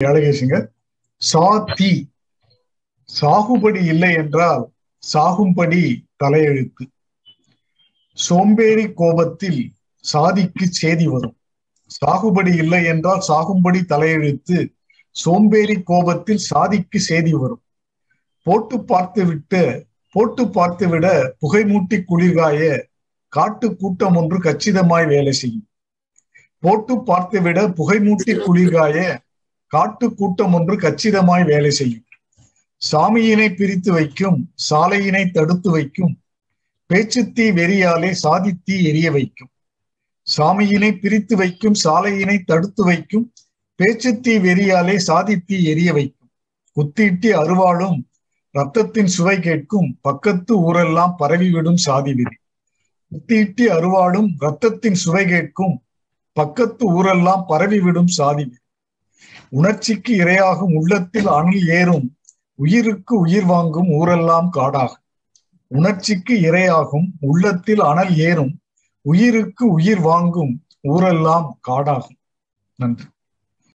அழகேசுங்க சா சாகுபடி இல்லை என்றால் சாகும்படி தலையெழுத்து. சோம்பேறி கோபத்தில் சாதிக்கு சேதி வரும். சாகுபடி இல்லை என்றால் சாகும்படி தலையெழுத்து. சோம்பேறி கோபத்தில் சாதிக்கு சேதி வரும். போட்டு பார்த்து விட்டு போட்டு பார்த்து விட புகைமூட்டி குளிர்காய காட்டு கூட்டம் ஒன்று கச்சிதமாய் வேலை செய்யும். போட்டு பார்த்து விட புகைமூட்டி குளிர்காய காட்டு கூட்டம் ஒன்று கச்சிதமாய் வேலை செய்யும். சாமியினை பிரித்து வைக்கும் சாலையினை தடுத்து வைக்கும் பேச்சுத்தீ வெறியாலே சாதித்தீ எரிய வைக்கும். சாமியினை பிரித்து வைக்கும் சாலையினை தடுத்து வைக்கும் பேச்சுத்தீ வெறியாலே சாதித்தீ எரிய வைக்கும். குத்திட்டி அருவாளும் ரத்தத்தின் சுவை கேட்கும் பக்கத்து ஊரெல்லாம் பரவிவிடும் சாதி வெறி குத்திட்டி அருவாளும் ரத்தத்தின் சுவை கேட்கும் பக்கத்து ஊரெல்லாம் பரவிவிடும் சாதி வெறி உணர்ச்சிக்கு இரையாகும் உள்ளத்தில் அணில் ஏறும் உயிருக்கு உயிர் வாங்கும் ஊரெல்லாம் காடாகும். உணர்ச்சிக்கு இரையாகும் உள்ளத்தில் அனல் ஏறும் உயிருக்கு உயிர் வாங்கும் ஊரெல்லாம் காடாகும். நன்றி.